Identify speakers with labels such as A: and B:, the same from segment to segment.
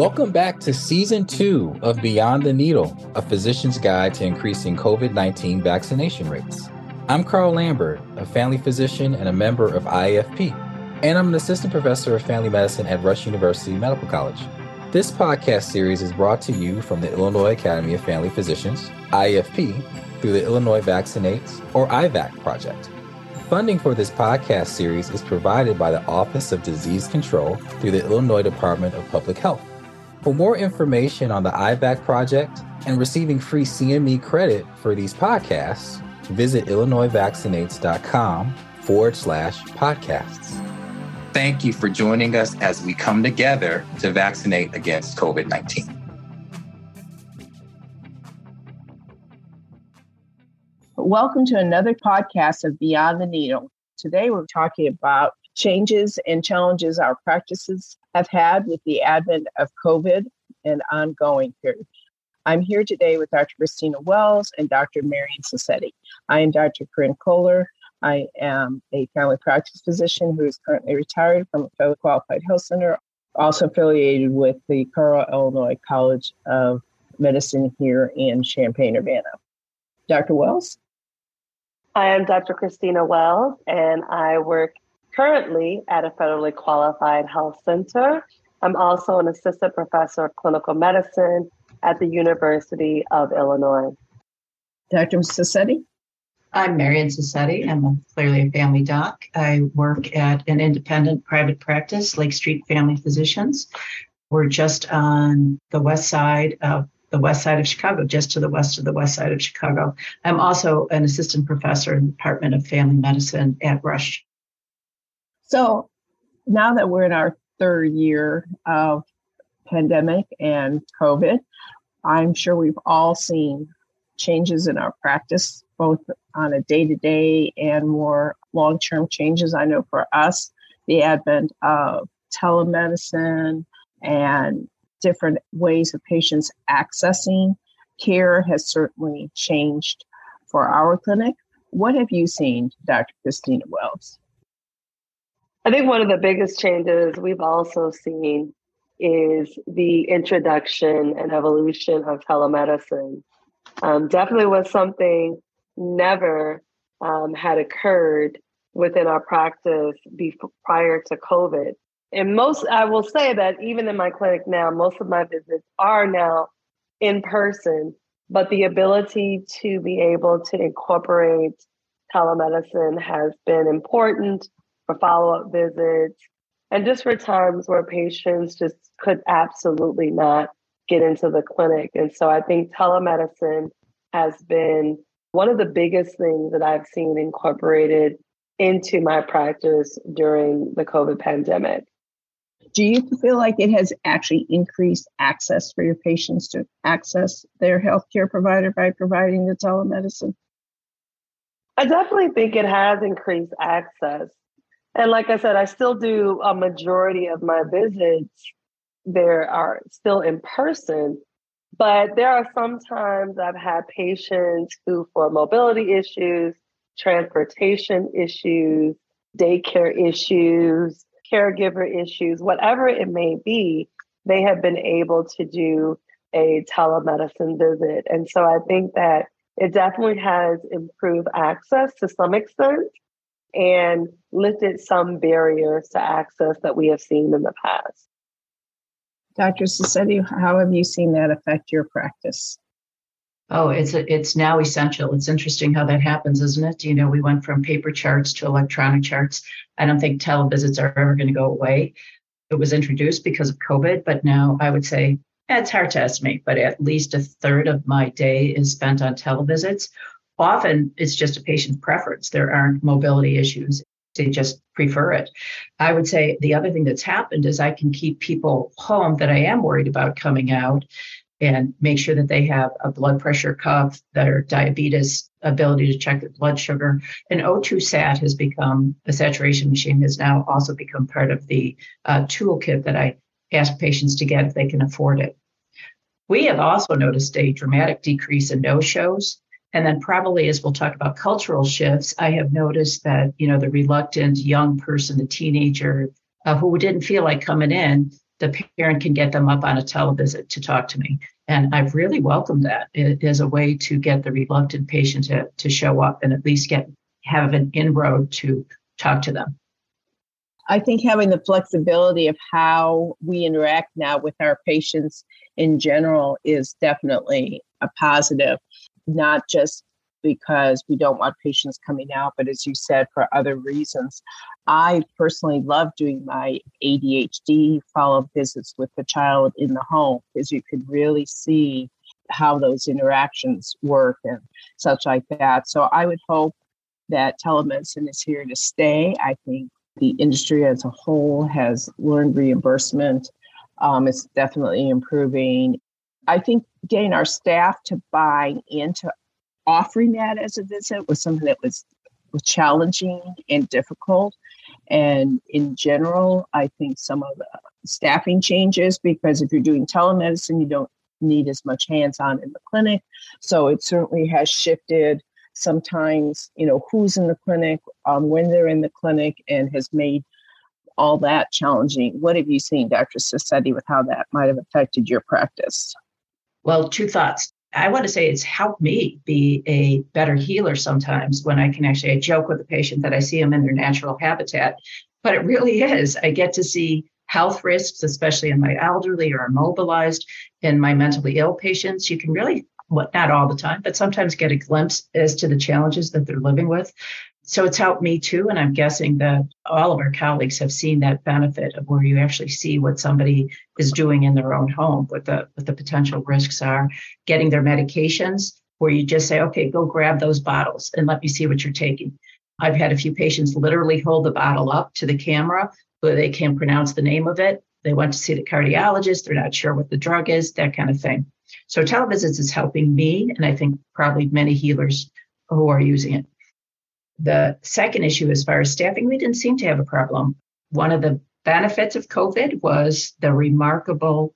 A: Welcome back to season two of Beyond the Needle, a physician's guide to increasing COVID 19 vaccination rates. I'm Carl Lambert, a family physician and a member of IAFP, and I'm an assistant professor of family medicine at Rush University Medical College. This podcast series is brought to you from the Illinois Academy of Family Physicians, IAFP, through the Illinois Vaccinates, or IVAC project. Funding for this podcast series is provided by the Office of Disease Control through the Illinois Department of Public Health. For more information on the IVAC project and receiving free CME credit for these podcasts, visit illinoisvaccinates.com forward slash podcasts. Thank you for joining us as we come together to vaccinate against COVID 19.
B: Welcome to another podcast of Beyond the Needle. Today we're talking about changes and challenges our practices have had with the advent of COVID and ongoing period. I'm here today with Dr. Christina Wells and Dr. Marian Sassetti. I am Dr. Corinne Kohler. I am a family practice physician who is currently retired from a federally qualified health center, also affiliated with the Carle, Illinois College of Medicine here in Champaign, Urbana. Dr. Wells?
C: I am Dr. Christina Wells, and I work currently at a federally qualified health center. I'm also an assistant professor of clinical medicine at the University of Illinois.
B: Dr. Sassetti?
D: I'm Marian Sassetti. I'm a, clearly a family doc. I work at an independent private practice, Lake Street Family Physicians. We're just on the west side of the west side of Chicago, just to the west of the west side of Chicago. I'm also an assistant professor in the Department of Family Medicine at Rush.
B: So now that we're in our third year of pandemic and COVID, I'm sure we've all seen changes in our practice, both on a day to day and more long term changes. I know for us, the advent of telemedicine and different ways of patients accessing care has certainly changed for our clinic. What have you seen, Dr. Christina Wells?
C: I think one of the biggest changes we've also seen is the introduction and evolution of telemedicine. Um, definitely was something never um, had occurred within our practice before, prior to COVID. And most, I will say that even in my clinic now, most of my visits are now in person, but the ability to be able to incorporate telemedicine has been important for follow up visits and just for times where patients just could absolutely not get into the clinic. And so I think telemedicine has been one of the biggest things that I've seen incorporated into my practice during the COVID pandemic.
B: Do you feel like it has actually increased access for your patients to access their healthcare provider by providing the telemedicine?
C: I definitely think it has increased access. And like I said, I still do a majority of my visits there are still in person, but there are sometimes I've had patients who, for mobility issues, transportation issues, daycare issues, caregiver issues, whatever it may be, they have been able to do a telemedicine visit. And so I think that it definitely has improved access to some extent and lifted some barriers to access that we have seen in the past.
B: Dr. Sassetti, how have you seen that affect your practice?
D: Oh, it's a, it's now essential. It's interesting how that happens, isn't it? You know, we went from paper charts to electronic charts. I don't think televisits are ever going to go away. It was introduced because of COVID, but now I would say eh, it's hard to estimate, but at least a third of my day is spent on televisits. Often it's just a patient's preference. There aren't mobility issues. They just prefer it. I would say the other thing that's happened is I can keep people home that I am worried about coming out and make sure that they have a blood pressure cuff, their diabetes ability to check their blood sugar. And O2 SAT has become, a saturation machine has now also become part of the uh, toolkit that I ask patients to get if they can afford it. We have also noticed a dramatic decrease in no shows. And then probably as we'll talk about cultural shifts, I have noticed that, you know, the reluctant young person, the teenager uh, who didn't feel like coming in the parent can get them up on a televisit to talk to me. And I've really welcomed that as a way to get the reluctant patient to, to show up and at least get have an inroad to talk to them.
B: I think having the flexibility of how we interact now with our patients in general is definitely a positive, not just because we don't want patients coming out, but as you said, for other reasons. I personally love doing my ADHD follow up visits with the child in the home because you could really see how those interactions work and such like that. So I would hope that telemedicine is here to stay. I think the industry as a whole has learned reimbursement. Um, it's definitely improving. I think getting our staff to buy into offering that as a visit was something that was, was challenging and difficult. And in general, I think some of the staffing changes because if you're doing telemedicine, you don't need as much hands on in the clinic. So it certainly has shifted sometimes, you know, who's in the clinic, um, when they're in the clinic, and has made all that challenging. What have you seen, Dr. Sassetti, with how that might have affected your practice?
D: Well, two thoughts. I want to say it's helped me be a better healer sometimes when I can actually I joke with the patient that I see them in their natural habitat, but it really is. I get to see health risks, especially in my elderly or immobilized, in my mentally ill patients. You can really, well, not all the time, but sometimes get a glimpse as to the challenges that they're living with so it's helped me too. And I'm guessing that all of our colleagues have seen that benefit of where you actually see what somebody is doing in their own home, what the what the potential risks are, getting their medications, where you just say, okay, go grab those bottles and let me see what you're taking. I've had a few patients literally hold the bottle up to the camera where they can't pronounce the name of it. They went to see the cardiologist, they're not sure what the drug is, that kind of thing. So televisits is helping me, and I think probably many healers who are using it. The second issue, as far as staffing, we didn't seem to have a problem. One of the benefits of COVID was the remarkable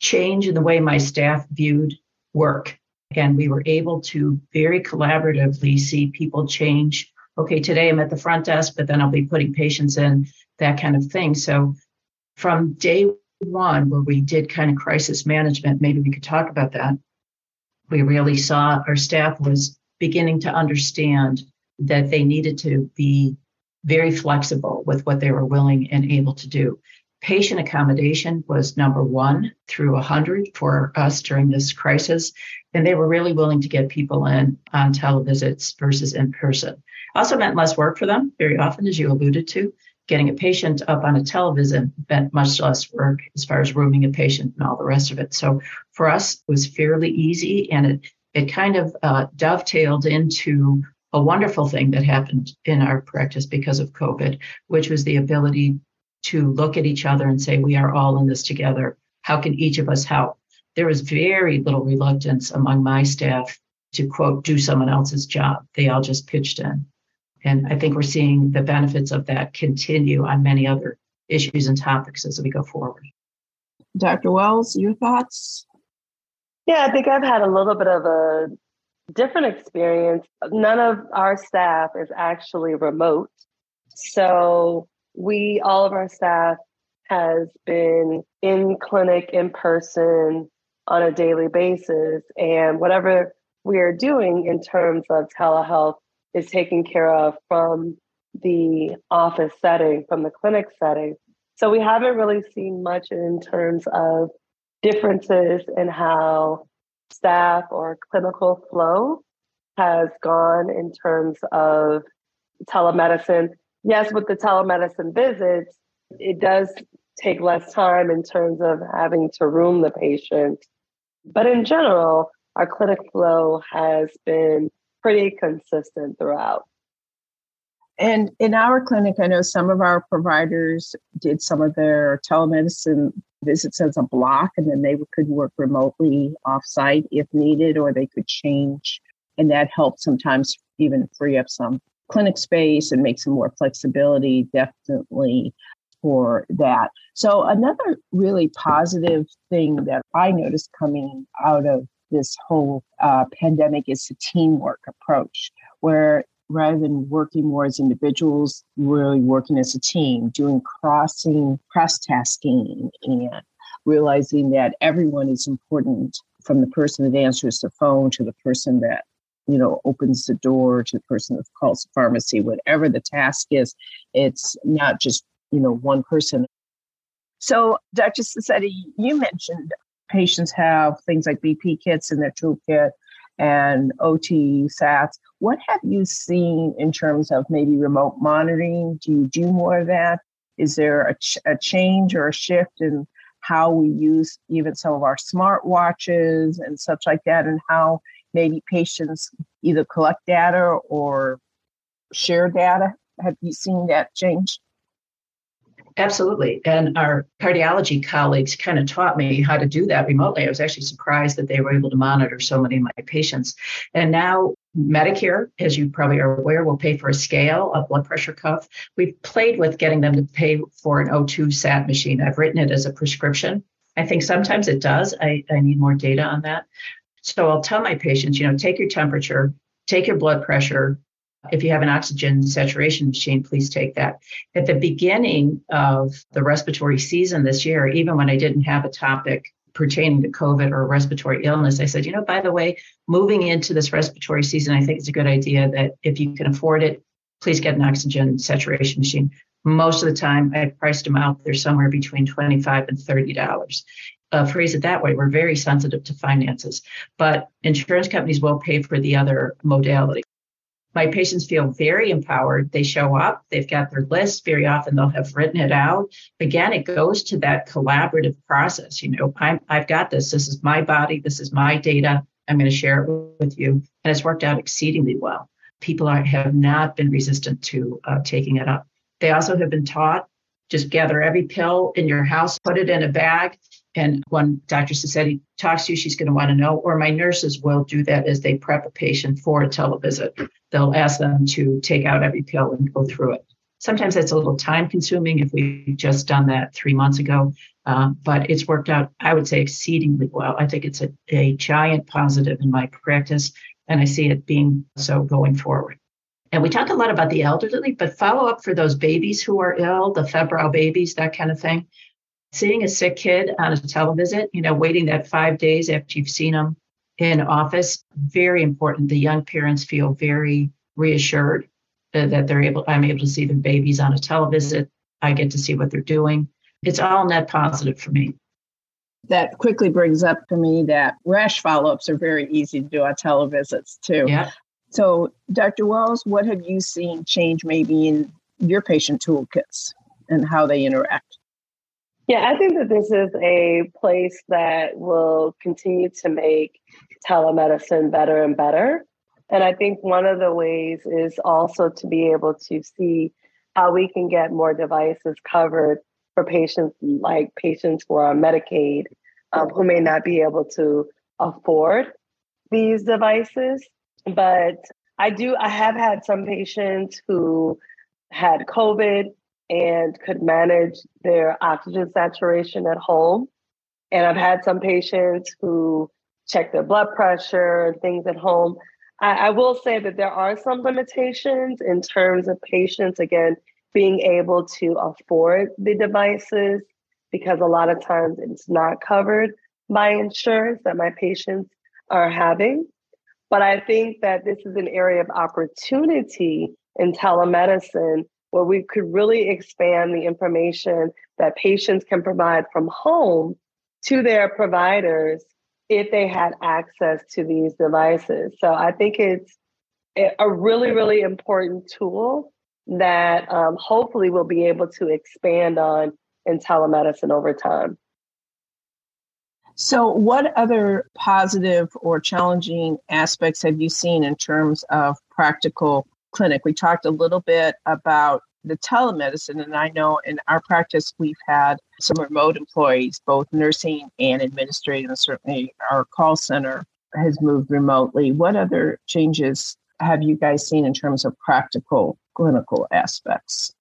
D: change in the way my staff viewed work. Again, we were able to very collaboratively see people change. Okay, today I'm at the front desk, but then I'll be putting patients in, that kind of thing. So from day one, where we did kind of crisis management, maybe we could talk about that. We really saw our staff was beginning to understand that they needed to be very flexible with what they were willing and able to do. Patient accommodation was number one through 100 for us during this crisis, and they were really willing to get people in on televisits versus in person. Also meant less work for them, very often, as you alluded to. Getting a patient up on a television meant much less work as far as rooming a patient and all the rest of it. So for us, it was fairly easy, and it it kind of uh, dovetailed into a wonderful thing that happened in our practice because of COVID, which was the ability to look at each other and say, we are all in this together. How can each of us help? There was very little reluctance among my staff to quote, do someone else's job. They all just pitched in. And I think we're seeing the benefits of that continue on many other issues and topics as we go forward.
B: Dr. Wells, your thoughts?
C: Yeah, I think I've had a little bit of a different experience. None of our staff is actually remote. So we, all of our staff has been in clinic in person on a daily basis. And whatever we are doing in terms of telehealth is taken care of from the office setting, from the clinic setting. So we haven't really seen much in terms of differences in how staff or clinical flow has gone in terms of telemedicine. Yes, with the telemedicine visits, it does take less time in terms of having to room the patient. But in general, our clinic flow has been pretty consistent throughout.
B: And in our clinic, I know some of our providers did some of their telemedicine visits as a block, and then they could work remotely offsite if needed, or they could change. And that helped sometimes even free up some clinic space and make some more flexibility, definitely for that. So, another really positive thing that I noticed coming out of this whole uh, pandemic is the teamwork approach, where rather than working more as individuals, really working as a team, doing crossing, cross tasking, and realizing that everyone is important from the person that answers the phone to the person that you know opens the door to the person that calls the pharmacy whatever the task is it's not just you know one person. So dr Sassetti, you mentioned patients have things like bp kits in their toolkit and O2 sats what have you seen in terms of maybe remote monitoring do you do more of that is there a, ch- a change or a shift in how we use even some of our smart watches and such like that, and how maybe patients either collect data or share data. Have you seen that change?
D: Absolutely. And our cardiology colleagues kind of taught me how to do that remotely. I was actually surprised that they were able to monitor so many of my patients. And now Medicare, as you probably are aware, will pay for a scale, a blood pressure cuff. We've played with getting them to pay for an O2 SAT machine. I've written it as a prescription. I think sometimes it does. I, I need more data on that. So I'll tell my patients, you know, take your temperature, take your blood pressure. If you have an oxygen saturation machine, please take that. At the beginning of the respiratory season this year, even when I didn't have a topic pertaining to COVID or respiratory illness, I said, you know, by the way, moving into this respiratory season, I think it's a good idea that if you can afford it, please get an oxygen saturation machine. Most of the time, I priced them out. They're somewhere between 25 and $30. Uh, phrase it that way. We're very sensitive to finances, but insurance companies will pay for the other modality my patients feel very empowered. They show up, they've got their list. Very often they'll have written it out. Again, it goes to that collaborative process. You know, I'm, I've got this. This is my body. This is my data. I'm going to share it with you. And it's worked out exceedingly well. People are, have not been resistant to uh, taking it up. They also have been taught just gather every pill in your house, put it in a bag, and when Dr. Sassetti talks to you, she's going to want to know, or my nurses will do that as they prep a patient for a televisit. They'll ask them to take out every pill and go through it. Sometimes that's a little time consuming if we've just done that three months ago, uh, but it's worked out, I would say, exceedingly well. I think it's a, a giant positive in my practice, and I see it being so going forward. And we talk a lot about the elderly, but follow up for those babies who are ill, the febrile babies, that kind of thing seeing a sick kid on a televisit, you know, waiting that five days after you've seen them in office, very important. The young parents feel very reassured that they're able, I'm able to see their babies on a televisit. I get to see what they're doing. It's all net positive for me.
B: That quickly brings up for me that rash follow ups are very easy to do on televisits too.
D: Yeah.
B: So, Dr. Wells, what have you seen change maybe in your patient toolkits and how they interact?
C: Yeah, I think that this is a place that will continue to make telemedicine better and better. And I think one of the ways is also to be able to see how we can get more devices covered for patients like patients who are on Medicaid um, who may not be able to afford these devices. But I do, I have had some patients who had COVID and could manage their oxygen saturation at home. And I've had some patients who check their blood pressure and things at home. I, I will say that there are some limitations in terms of patients, again, being able to afford the devices because a lot of times it's not covered by insurance that my patients are having. But I think that this is an area of opportunity in telemedicine where we could really expand the information that patients can provide from home to their providers if they had access to these devices. So I think it's a really, really important tool that um, hopefully we'll be able to expand on in telemedicine over time.
B: So, what other positive or challenging aspects have you seen in terms of practical clinic. We talked a little bit about the telemedicine, and I know in our practice we've had some remote employees, both nursing and administrative, and certainly our call center has moved remotely. What other changes have you guys seen in terms of practical clinical aspects?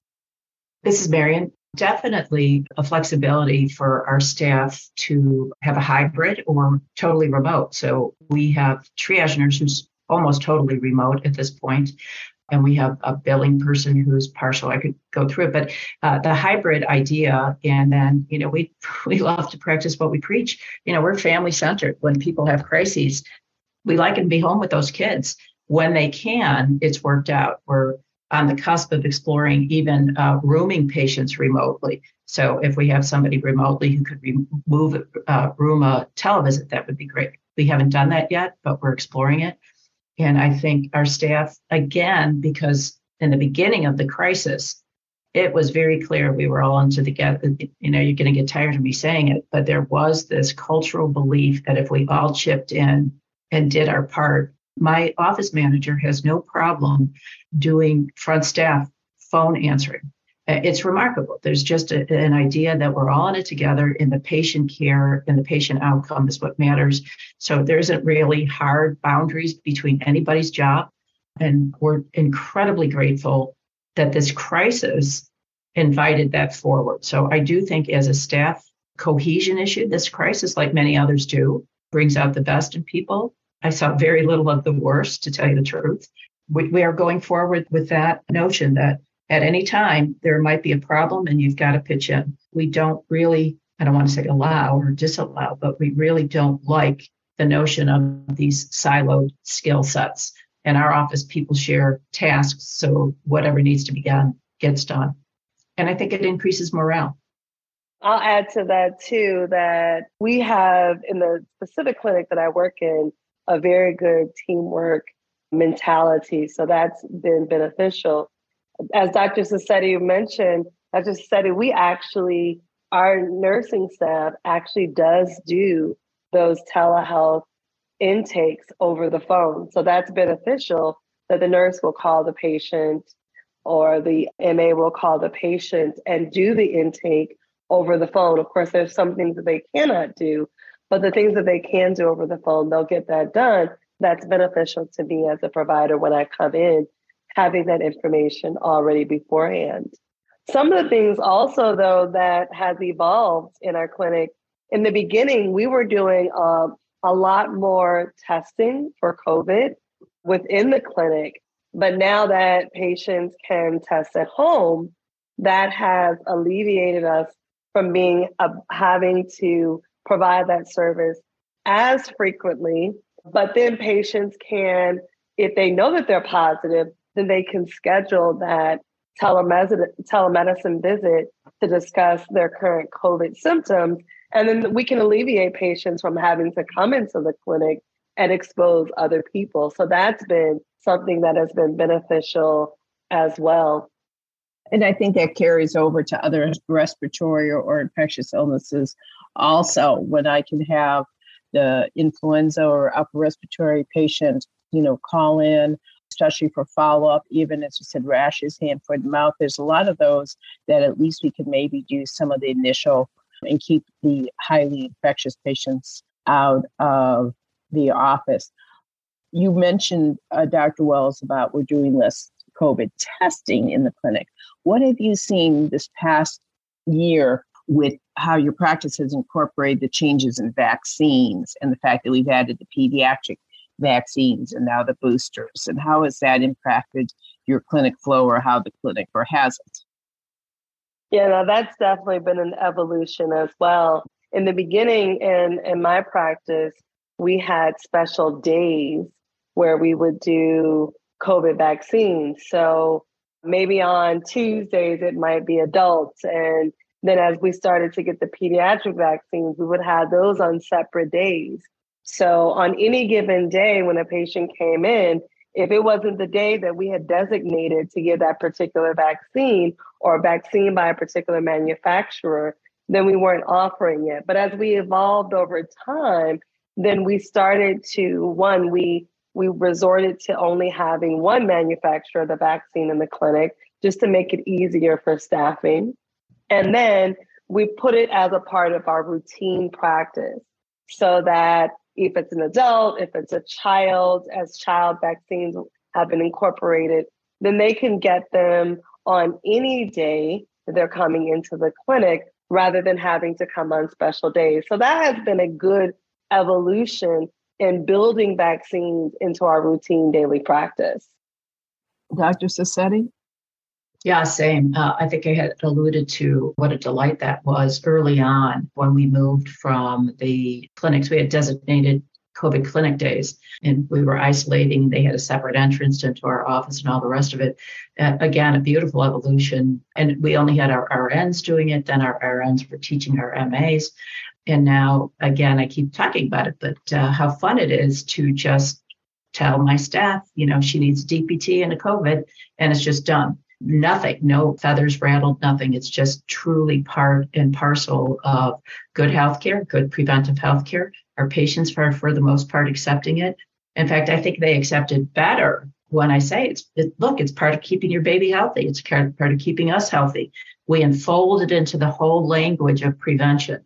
D: This is Marian. Definitely a flexibility for our staff to have a hybrid or totally remote. So we have triage nurses almost totally remote at this point and we have a billing person who's partial. I could go through it, but uh, the hybrid idea, and then you know we we love to practice what we preach. You know, we're family centered. When people have crises, we like to be home with those kids when they can. It's worked out. We're on the cusp of exploring even uh, rooming patients remotely. So if we have somebody remotely who could remove uh, room a televisit, that would be great. We haven't done that yet, but we're exploring it. And I think our staff, again, because in the beginning of the crisis, it was very clear we were all into the get. You know, you're going to get tired of me saying it, but there was this cultural belief that if we all chipped in and did our part, my office manager has no problem doing front staff phone answering. Uh, it's remarkable. There's just a, an idea that we're all in it together, in the patient care and the patient outcome is what matters. So there isn't really hard boundaries between anybody's job. And we're incredibly grateful that this crisis invited that forward. So I do think, as a staff cohesion issue, this crisis, like many others do, brings out the best in people. I saw very little of the worst, to tell you the truth. We, we are going forward with that notion that at any time there might be a problem and you've got to pitch in. We don't really, I don't want to say allow or disallow, but we really don't like the notion of these siloed skill sets. In our office, people share tasks, so whatever needs to be done gets done. And I think it increases morale.
C: I'll add to that too that we have in the specific clinic that I work in a very good teamwork mentality. So that's been beneficial. As Dr. Sassetti mentioned, Dr. Sassetti, we actually, our nursing staff actually does do those telehealth intakes over the phone. So that's beneficial that the nurse will call the patient or the MA will call the patient and do the intake over the phone. Of course, there's some things that they cannot do, but the things that they can do over the phone, they'll get that done. That's beneficial to me as a provider when I come in, having that information already beforehand. Some of the things also, though, that has evolved in our clinic, in the beginning, we were doing um, a lot more testing for COVID within the clinic. But now that patients can test at home, that has alleviated us from being uh, having to provide that service as frequently, but then patients can, if they know that they're positive, then they can schedule that telemedicine, telemedicine visit to discuss their current COVID symptoms. And then we can alleviate patients from having to come into the clinic and expose other people. So that's been something that has been beneficial as well.
B: And I think that carries over to other respiratory or, infectious illnesses also when I can have the influenza or upper respiratory patient, you know, call in, especially for follow up, even as you said, rashes, hand, foot, and mouth. There's a lot of those that at least we could maybe do some of the initial and keep the highly infectious patients out of the office. You mentioned, uh, Dr. Wells, about we're doing this COVID testing in the clinic. What have you seen this past year with how your practice has incorporated the changes in vaccines and the fact that we've added the pediatric vaccines and now the boosters and how has that impacted your clinic flow or how the clinic or has it?
C: Yeah no, that's definitely been an evolution as well. In the beginning in in my practice we had special days where we would do covid vaccines. So maybe on tuesdays it might be adults and then, as we started to get the pediatric vaccines, we would have those on separate days. So, on any given day when a patient came in, if it wasn't the day that we had designated to give that particular vaccine or a vaccine by a particular manufacturer, then we weren't offering it. But as we evolved over time, then we started to one, we we resorted to only having one manufacturer of the vaccine in the clinic just to make it easier for staffing. And then we put it as a part of our routine practice so that if it's an adult, if it's a child, as child vaccines have been incorporated, then they can get them on any day that they're coming into the clinic rather than having to come on special days. So that has been a good evolution in building vaccines into our routine daily practice.
B: Dr. Sassetti?
D: Yeah, same. Uh, I think I had alluded to what a delight that was early on when we moved from the clinics. We had designated COVID clinic days, and we were isolating. They had a separate entrance into our office and all the rest of it. Uh, again, a beautiful evolution. And we only had our RNs doing it, then our RNs were teaching our MAs. And now, again, I keep talking about it, but uh, how fun it is to just tell my staff, you know, she needs DPT and a COVID, and it's just done nothing, no feathers rattled, nothing. It's just truly part and parcel of good healthcare, good preventive healthcare. Our patients are, for the most part, accepting it. In fact, I think they accept it better when I say it's it, look, it's part of keeping your baby healthy. It's part of keeping us healthy. We unfold it into the whole language of prevention.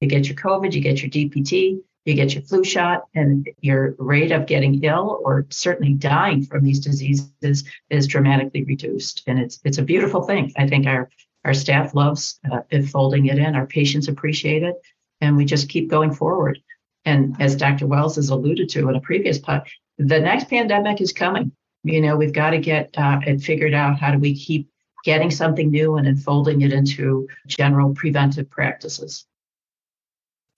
D: You get your COVID, you get your DPT, you get your flu shot and your rate of getting ill or certainly dying from these diseases is dramatically reduced. And it's it's a beautiful thing. I think our our staff loves uh, folding it in. Our patients appreciate it. And we just keep going forward. And as dr wells has alluded to in a previous pod the next pandemic is coming. You know we've got to get uh, it figured out. How do we keep getting something new and unfolding it into general preventive practices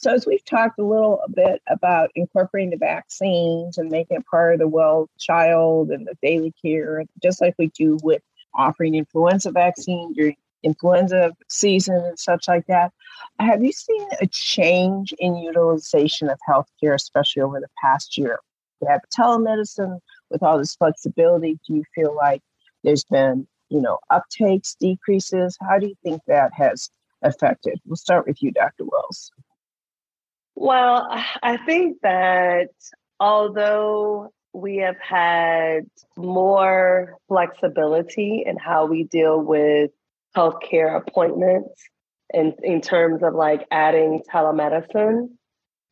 B: so, as we've talked a little bit about incorporating the vaccines and making it part of the well child and the daily care, just like we do with offering influenza vaccine during influenza season and such like that, have you seen a change in utilization of healthcare, especially over the past year? We have telemedicine with all this flexibility. Do you feel like there's been, you know, uptakes, decreases? How do you think that has affected? We'll start with you, Dr. Wells.
C: Well, I think that although we have had more flexibility in how we deal with healthcare appointments in, in terms of like adding telemedicine,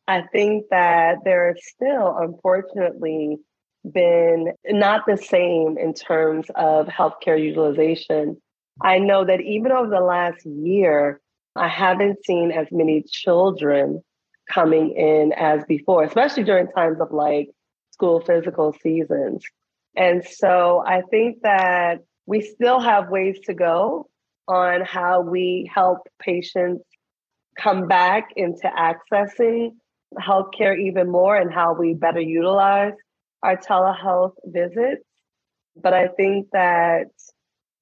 C: I think that there is still, unfortunately, been not the same in terms of healthcare utilization. I know that even over the last year, I haven't seen as many children coming in as before, especially during times of like school physical seasons. And so I think that we still have ways to go on how we help patients come back into accessing healthcare even more and how we better utilize our telehealth visits. But I think that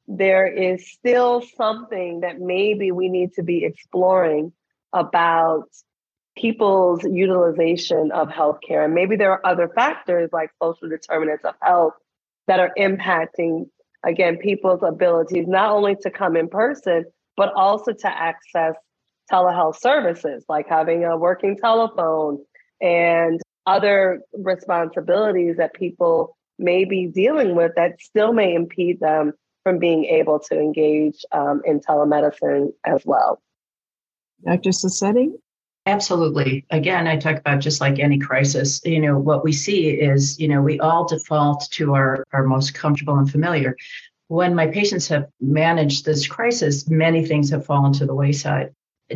C: there is still something that maybe we need to be exploring about people's utilization of healthcare. And maybe there are other factors like social determinants of health that are impacting, again, people's abilities not only to come in person, but also to access telehealth services like having a working telephone and other responsibilities that people may be dealing with that still may impede them from being able to engage um, in telemedicine as well.
B: Dr. Sassetti?
D: Absolutely. Again, I talk about just like any crisis, you know, what we see is, you know, we all default to our, our most comfortable and familiar. When my patients have managed this crisis, many things have fallen to the wayside.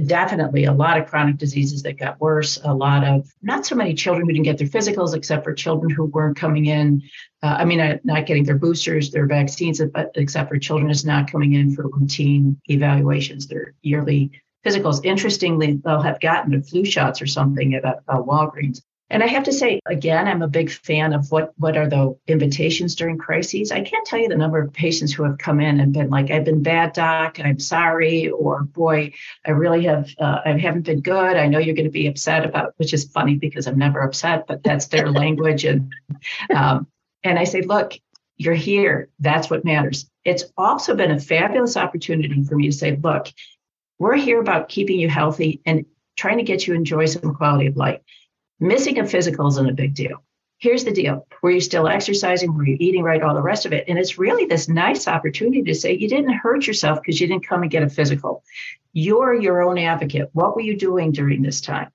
D: Definitely a lot of chronic diseases that got worse, a lot of not so many children who didn't get their physicals, except for children who weren't coming in. Uh, I mean, not getting their boosters, their vaccines, but except for children is not coming in for routine evaluations, their yearly physicals. Interestingly, they'll have gotten the flu shots or something at a, a Walgreens. And I have to say, again, I'm a big fan of what what are the invitations during crises. I can't tell you the number of patients who have come in and been like, "I've been bad, doc. I'm sorry," or "Boy, I really have. Uh, I haven't been good. I know you're going to be upset about," which is funny because I'm never upset, but that's their language. And um, and I say, "Look, you're here. That's what matters." It's also been a fabulous opportunity for me to say, "Look, we're here about keeping you healthy and trying to get you enjoy some quality of life. Missing a physical isn't a big deal. Here's the deal. Were you still exercising? Were you eating right? All the rest of it. And it's really this nice opportunity to say you didn't hurt yourself because you didn't come and get a physical. You're your own advocate. What were you doing during this time?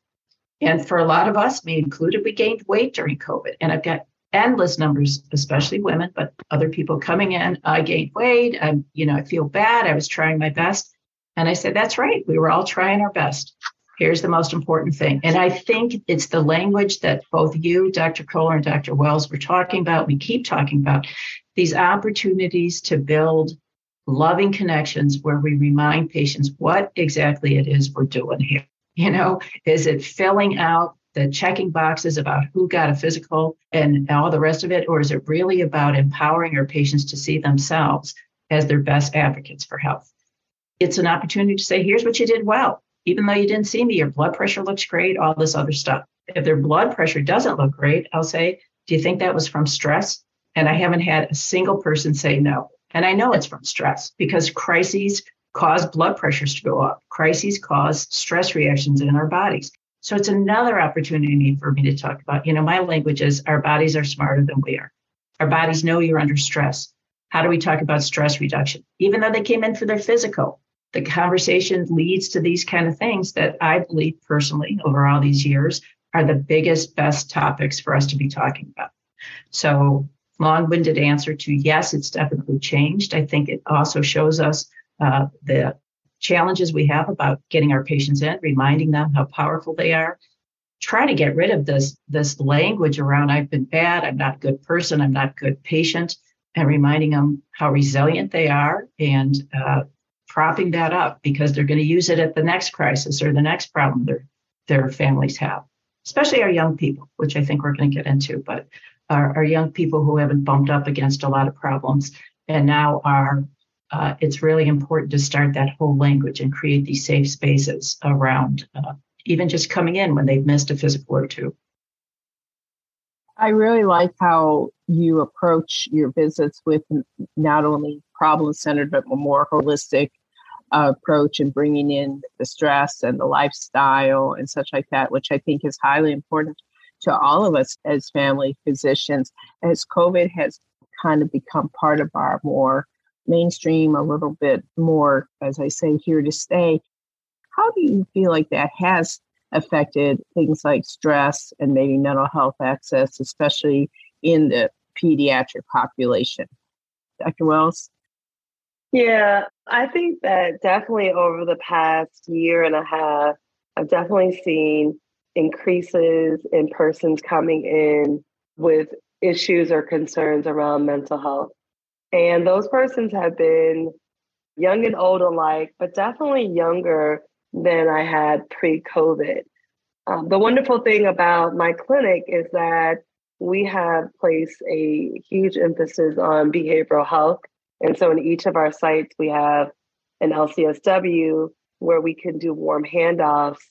D: And for a lot of us, me included, we gained weight during COVID. And I've got endless numbers, especially women, but other people coming in. I gained weight. I'm, you know, I feel bad. I was trying my best. And I said, That's right. We were all trying our best. Here's the most important thing. And I think it's the language that both you, Dr. Kohler, and Dr. Wells were talking about. We keep talking about these opportunities to build loving connections where we remind patients what exactly it is we're doing here. You know, is it filling out the checking boxes about who got a physical and all the rest of it? Or is it really about empowering our patients to see themselves as their best advocates for health? It's an opportunity to say, here's what you did well even though you didn't see me, your blood pressure looks great, all this other stuff. If their blood pressure doesn't look great, I'll say, Do you think that was from stress? And I haven't had a single person say no. And I know it's from stress because crises cause blood pressures to go up. Crises cause stress reactions in our bodies. So it's another opportunity for me to talk about, you know, my language is our bodies are smarter than we are. Our bodies know you're under stress. How do we talk about stress reduction? Even though they came in for their physical, the conversation leads to these kind of things that I believe personally over all these years are the biggest, best topics for us to be talking about. So, long winded answer to yes, it's definitely changed. I think it also shows us uh, the challenges we have about getting our patients in, reminding them how powerful they are. Try to get rid of this this language around I've been bad, I'm not a good person, I'm not a good patient, and reminding them how resilient they are and uh, propping that up because they're going to use it at the next crisis or the next problem their their families have, especially our young people, which I think we're going to get into. But our, our young people who haven't bumped up against a lot of problems and now are. Uh, it's really important to start that whole language and create these safe spaces around uh, even just coming in when they've missed a physical or two.
B: I really like how you approach your visits with not only problem centered, but more holistic uh, approach and bringing in the stress and the lifestyle and such like that, which I think is highly important to all of us as family physicians, as COVID has kind of become part of our more mainstream, a little bit more, as I say, here to stay. How do you feel like that has affected things like stress and maybe mental health access, especially in the pediatric population? Dr. Wells?
C: Yeah, I think that definitely over the past year and a half, I've definitely seen increases in persons coming in with issues or concerns around mental health. And those persons have been young and old alike, but definitely younger than I had pre COVID. Um, the wonderful thing about my clinic is that we have placed a huge emphasis on behavioral health and so in each of our sites, we have an LCSW where we can do warm handoffs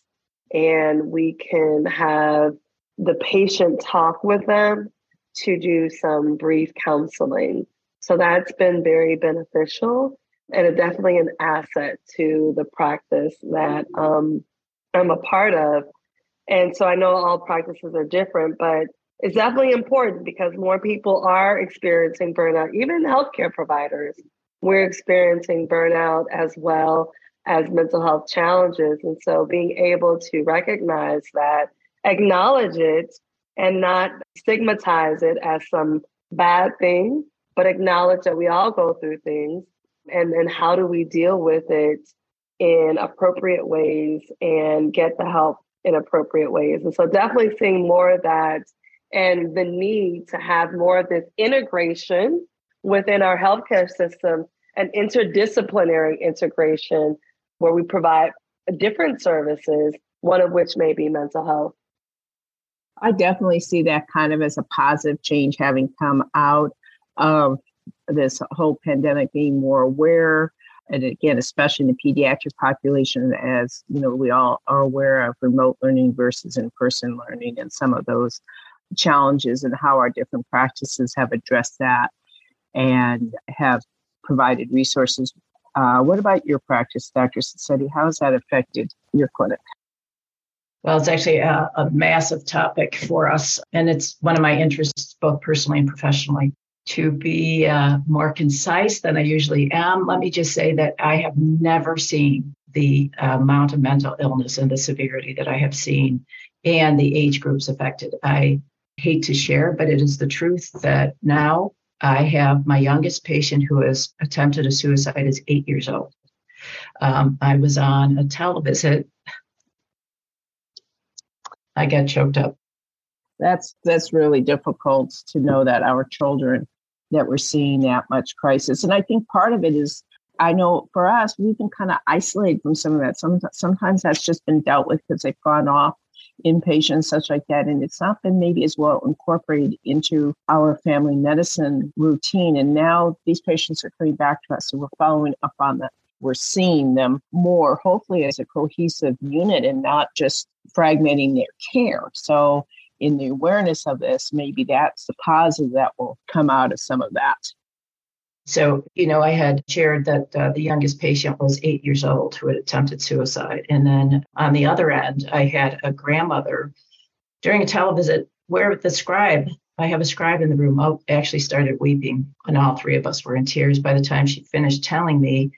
C: and we can have the patient talk with them to do some brief counseling. So that's been very beneficial and definitely an asset to the practice that um, I'm a part of. And so I know all practices are different, but it's definitely important because more people are experiencing burnout, even healthcare providers. We're experiencing burnout as well as mental health challenges. And so being able to recognize that, acknowledge it, and not stigmatize it as some bad thing, but acknowledge that we all go through things and then how do we deal with it in appropriate ways and get the help in appropriate ways. And so definitely seeing more of that and the need to have more of this integration within our healthcare system and interdisciplinary integration where we provide different services, one of which may be mental health.
B: I definitely see that kind of as a positive change having come out of this whole pandemic, being more aware. And again, especially in the pediatric population, as you know, we all are aware of remote learning versus in-person learning and some of those challenges and how our different practices have addressed that and have provided resources. Uh, what about your practice, Dr. Seti? How has that affected your clinic?
D: Well, it's actually a, a, massive topic for us, and it's one of my interests, both personally and professionally. To be uh, more concise than I usually am, let me just say that I have never seen the amount of mental illness and the severity that I have seen and the age groups affected. I hate to share, but it is the truth that now I have my youngest patient who has attempted a suicide is eight years old. Um, I was on a televisit I got choked up.
B: That's that's really difficult to know that our children that we're seeing that much crisis. And I think part of it is I know for us, we've been kind of isolated from some of that. Some, sometimes that's just been dealt with because they've gone off inpatient, such like that. And it's not been maybe as well incorporated into our family medicine routine. And now these patients are coming back to us. and we're following up on them. We're seeing them more, hopefully, as a cohesive unit and not just fragmenting their care. So, in the awareness of this, maybe that's the positive that will come out of some of that.
D: So, you know, I had shared that uh, the youngest patient was eight years old who had attempted suicide. And then on the other end, I had a grandmother during a televisit where the scribe, I have a scribe in the room, oh, actually started weeping, and all three of us were in tears by the time she finished telling me.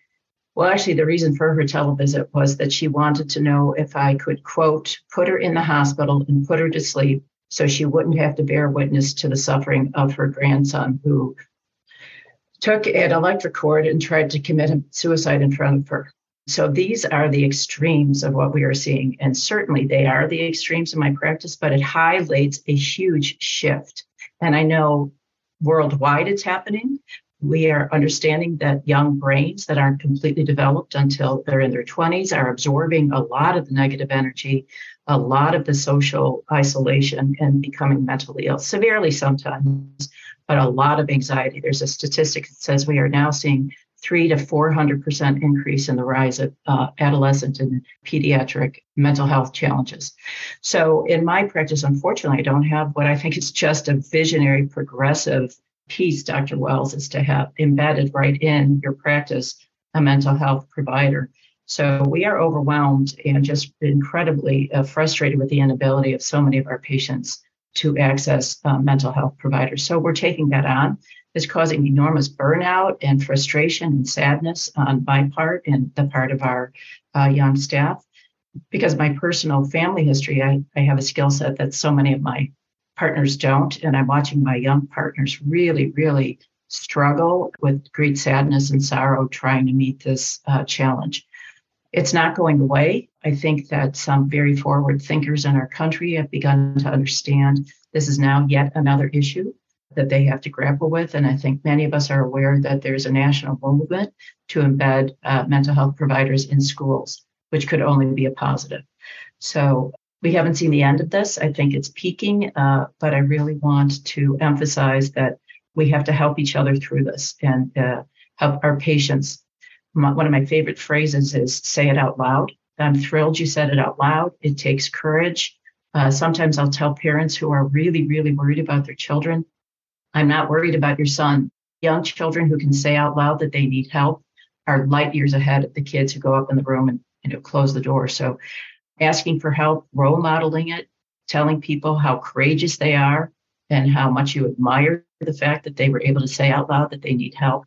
D: Well, actually, the reason for her televisit was that she wanted to know if I could, quote, put her in the hospital and put her to sleep so she wouldn't have to bear witness to the suffering of her grandson who took an electric cord and tried to commit suicide in front of her. So these are the extremes of what we are seeing. And certainly they are the extremes in my practice, but it highlights a huge shift. And I know worldwide it's happening. We are understanding that young brains that aren't completely developed until they're in their 20s are absorbing a lot of the negative energy, a lot of the social isolation, and becoming mentally ill, severely sometimes, but a lot of anxiety. There's a statistic that says we are now seeing three to 400% increase in the rise of uh, adolescent and pediatric mental health challenges. So in my practice, unfortunately, I don't have what I think is just a visionary progressive piece, Dr. Wells, is to have embedded right in your practice a mental health provider. So we are overwhelmed and just incredibly uh, frustrated with the inability of so many of our patients to access uh, mental health providers. So we're taking that on. It's causing enormous burnout and frustration and sadness on my part and the part of our uh, young staff. Because my personal family history, I, I have a skill set that so many of my partners don't. And I'm watching my young partners really, really struggle with great sadness and sorrow trying to meet this uh, challenge. It's not going away. I think that some very forward thinkers in our country have begun to understand this is now yet another issue that they have to grapple with. And I think many of us are aware that there's a national movement to embed uh, mental health providers in schools, which could only be a positive. So we haven't seen the end of this. I think it's peaking, uh, but I really want to emphasize that we have to help each other through this and uh, help our patients. My, one of my favorite phrases is say it out loud. I'm thrilled you said it out loud. It takes courage. Uh, sometimes I'll tell parents who are really, really worried about their children, I'm not worried about your son. Young children who can say out loud that they need help are light years ahead of the kids who go up in the room and you know close the door. So asking for help, role modeling it, telling people how courageous they are and how much you admire the fact that they were able to say out loud that they need help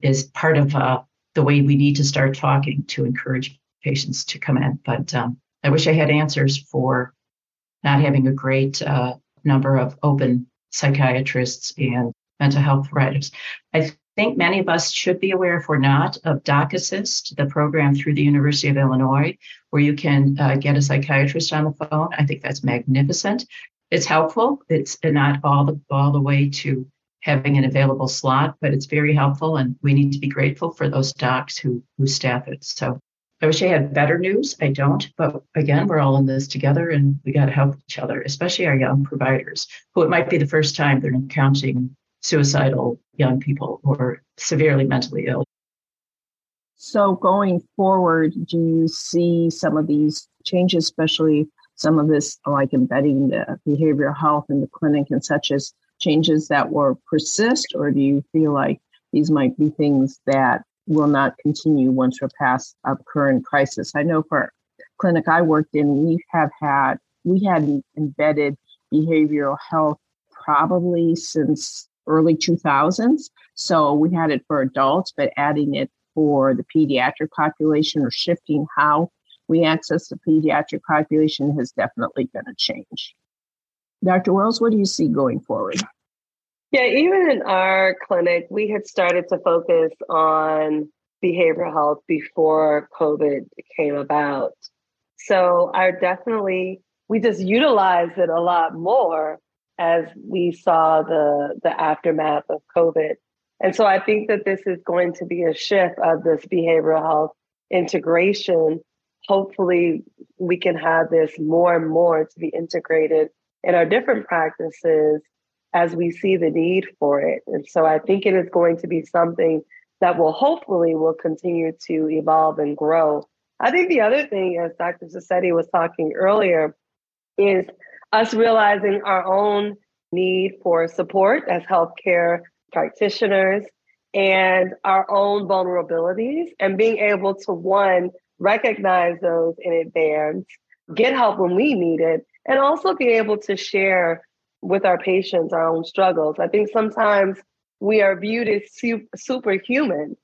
D: is part of uh, the way we need to start talking to encourage patients to come in. But um, I wish I had answers for not having a great uh, number of open psychiatrists and mental health providers. I think many of us should be aware, if we're not, of Doc Assist, the program through the University of Illinois, where you can uh, get a psychiatrist on the phone. I think that's magnificent. It's helpful. It's not all the all the way to having an available slot, but it's very helpful, and we need to be grateful for those docs who who staff it. So I wish I had better news. I don't, but again, we're all in this together and we got to help each other, especially our young providers who it might be the first time they're encountering suicidal young people or severely mentally ill.
B: So, going forward, do you see some of these changes, especially some of this like embedding the behavioral health in the clinic and such as changes that will persist, or do you feel like these might be things that will not continue once we're past a current crisis. I know for clinic I worked in, we have had we had embedded behavioral health probably since early 2000s. So we had it for adults, but adding it for the pediatric population or shifting how we access the pediatric population has definitely been a change. Dr. Wells, what do you see going forward?
C: Yeah, even in our clinic, we had started to focus on behavioral health before COVID came about. So I definitely we just utilized it a lot more as we saw the the aftermath of COVID. And so I think that this is going to be a shift of this behavioral health integration. Hopefully, we can have this more and more to be integrated in our different practices as we see the need for it. And so I think it is going to be something that will hopefully will continue to evolve and grow. I think the other thing, as Dr. Sassetti was talking earlier, is us realizing our own need for support as healthcare practitioners and our own vulnerabilities and being able to one recognize those in advance get help when we need it and also be able to share with our patients our own struggles i think sometimes we are viewed as su- superhuman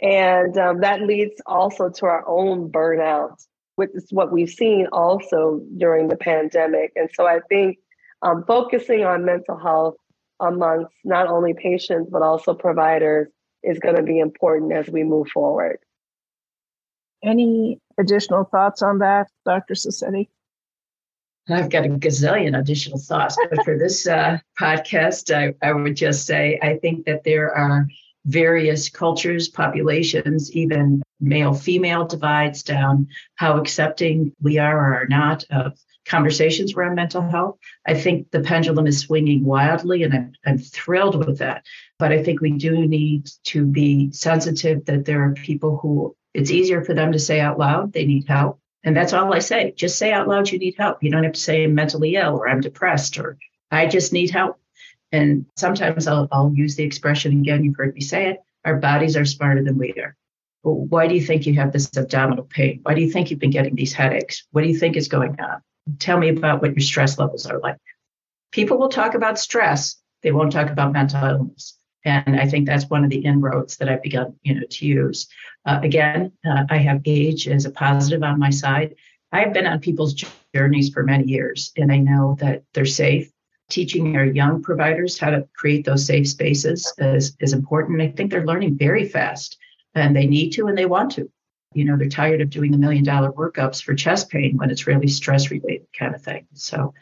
C: and um, that leads also to our own burnout which is what we've seen also during the pandemic and so i think um, focusing on mental health amongst not only patients but also providers is going to be important as we move forward.
B: Any additional thoughts on that, Dr. Sassetti?
D: I've got a gazillion additional thoughts, but for this uh, podcast, I, I would just say I think that there are various cultures, populations, even male female divides down how accepting we are or are not of conversations around mental health. I think the pendulum is swinging wildly, and I'm, I'm thrilled with that. But I think we do need to be sensitive that there are people who it's easier for them to say out loud they need help. And that's all I say. Just say out loud you need help. You don't have to say I'm mentally ill or I'm depressed or I just need help. And sometimes I'll, I'll use the expression again, you've heard me say it our bodies are smarter than we are. Why do you think you have this abdominal pain? Why do you think you've been getting these headaches? What do you think is going on? Tell me about what your stress levels are like. People will talk about stress, they won't talk about mental illness. And I think that's one of the inroads that I've begun, you know, to use. Uh, again, uh, I have age as a positive on my side. I've been on people's journeys for many years, and I know that they're safe. Teaching our young providers how to create those safe spaces is, is important. I think they're learning very fast, and they need to and they want to you know they're tired of doing the million dollar workups for chest pain when it's really stress related kind of thing. So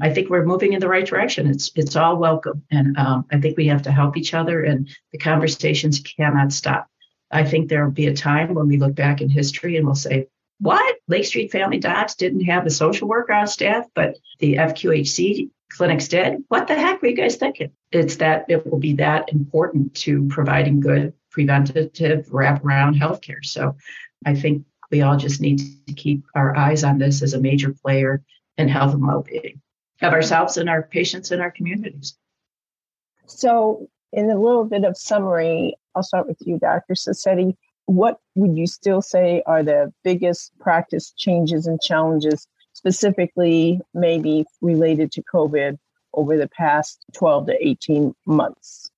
D: i think we're moving in the right direction. It's it's all welcome. And um, i think we have to help each other and the conversations cannot stop. I think there will be a time when we look back in history and we'll say what? Lake street family docs didn't have a social worker on staff but the fqhc clinics did? What the heck were you guys thinking? It's that it will be that important to providing good preventative wraparound healthcare. So I think we all just need to keep our eyes on this as a major player in health and well-being of ourselves and our patients and our communities.
B: So, in a little bit of summary, I'll start with you, Dr. Sassetti. What would you still say are the biggest practice changes and challenges, specifically maybe related to COVID over the past 12 to 18 months?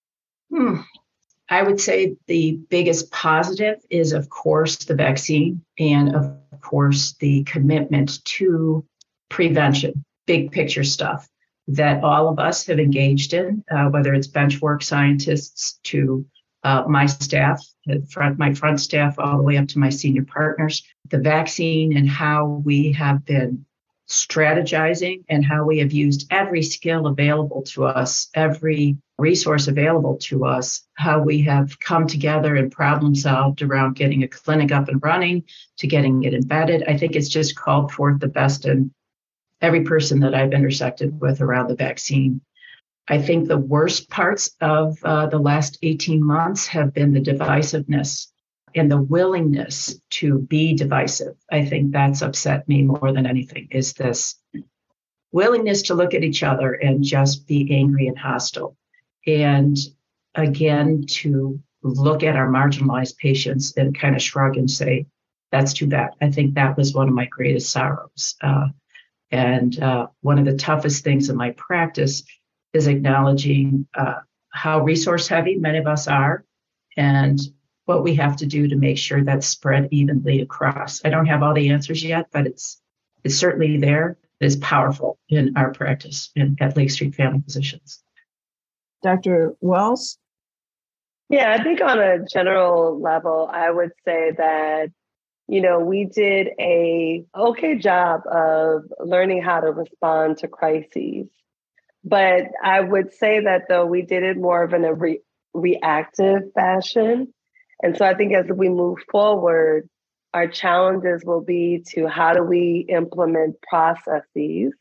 D: Hmm. I would say the biggest positive is, of course, the vaccine and, of course, the commitment to prevention, big picture stuff that all of us have engaged in, uh, whether it's benchwork scientists to uh, my staff, front, my front staff, all the way up to my senior partners, the vaccine and how we have been strategizing and how we have used every skill available to us, every resource available to us, how we have come together and problem solved around getting a clinic up and running to getting it embedded. I think it's just called forth the best in every person that I've intersected with around the vaccine. I think the worst parts of uh, the last 18 months have been the divisiveness and the willingness to be divisive. I think that's upset me more than anything is this willingness to look at each other and just be angry and hostile. And again, to look at our marginalized patients and kind of shrug and say, that's too bad. I think that was one of my greatest sorrows. Uh, and uh, one of the toughest things in my practice is acknowledging uh, how resource heavy many of us are and what we have to do to make sure that's spread evenly across. I don't have all the answers yet, but it's it's certainly there. It's powerful in our practice in, at Lake Street Family Physicians.
B: Dr. Wells?
C: Yeah, I think on a general level, I would say that you know, we did a okay job of learning how to respond to crises. But I would say that though we did it more of in a re- reactive fashion. And so I think as we move forward, our challenges will be to how do we implement processes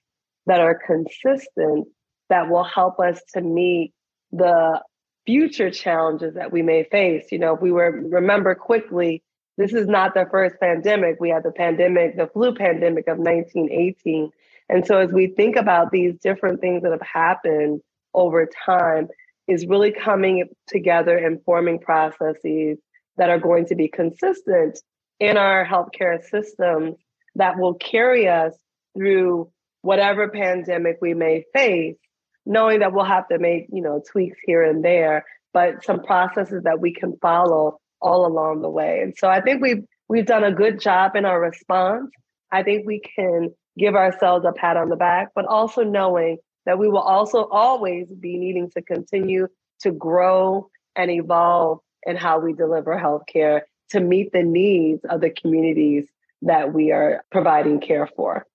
C: that are consistent that will help us to meet the future challenges that we may face. You know, if we were remember quickly this is not the first pandemic. We had the pandemic, the flu pandemic of 1918. And so as we think about these different things that have happened over time, is really coming together and forming processes that are going to be consistent in our healthcare systems that will carry us through whatever pandemic we may face, knowing that we'll have to make, you know, tweaks here and there, but some processes that we can follow all along the way. And so I think we've we've done a good job in our response. I think we can give ourselves a pat on the back, but also knowing that we will also always be needing to continue to grow and evolve in how we deliver healthcare to meet the needs of the communities that we are providing care for.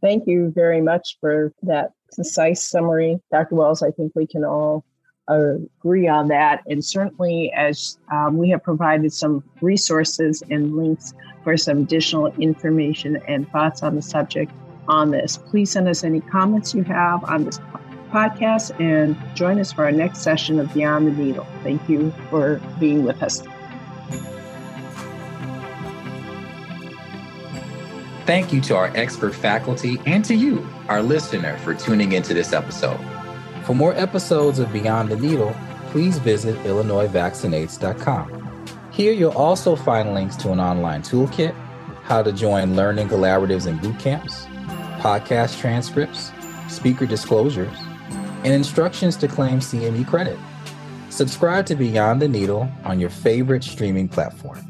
B: Thank you very much for that concise summary. Dr. Wells, I think we can all agree on that. And certainly, as um, we have provided some resources and links for some additional information and thoughts on the subject on this, please send us any comments you have on this podcast and join us for our next session of Beyond the Needle. Thank you for being with us.
A: Thank you to our expert faculty and to you, our listener, for tuning into this episode. For more episodes of Beyond the Needle, please visit IllinoisVaccinates.com. Here you'll also find links to an online toolkit, how to join learning collaboratives and boot camps, podcast transcripts, speaker disclosures, and instructions to claim CME credit. Subscribe to Beyond the Needle on your favorite streaming platform.